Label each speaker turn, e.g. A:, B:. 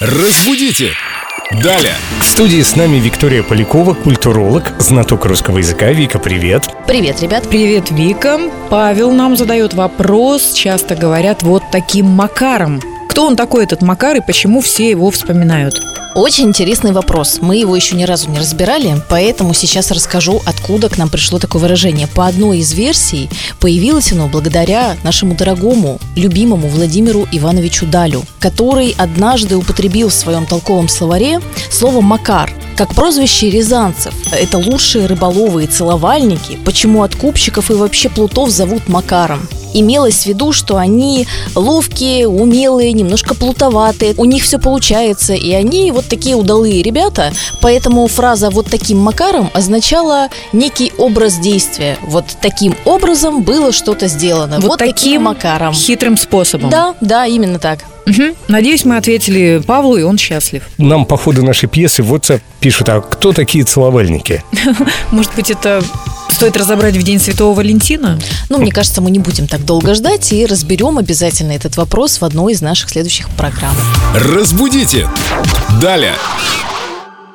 A: Разбудите! Далее!
B: В студии с нами Виктория Полякова, культуролог, знаток русского языка. Вика, привет.
C: Привет, ребят.
D: Привет, Вика. Павел нам задает вопрос. Часто говорят вот таким Макаром. Кто он такой, этот Макар, и почему все его вспоминают?
C: Очень интересный вопрос. Мы его еще ни разу не разбирали, поэтому сейчас расскажу, откуда к нам пришло такое выражение. По одной из версий появилось оно благодаря нашему дорогому, любимому Владимиру Ивановичу Далю, который однажды употребил в своем толковом словаре слово «макар», как прозвище рязанцев. Это лучшие рыболовы и целовальники, почему откупщиков и вообще плутов зовут Макаром имелось в виду, что они ловкие, умелые, немножко плутоватые, у них все получается, и они вот такие удалые ребята, поэтому фраза «вот таким макаром» означала некий образ действия. Вот таким образом было что-то сделано.
D: Вот, вот таким, таким макаром. Хитрым способом.
C: Да, да, именно так.
D: Угу. Надеюсь, мы ответили Павлу, и он счастлив.
B: Нам по ходу нашей пьесы в WhatsApp пишут, а кто такие целовальники?
D: Может быть, это стоит разобрать в День Святого Валентина?
C: Ну, мне кажется, мы не будем так долго ждать и разберем обязательно этот вопрос в одной из наших следующих программ.
A: Разбудите! Далее!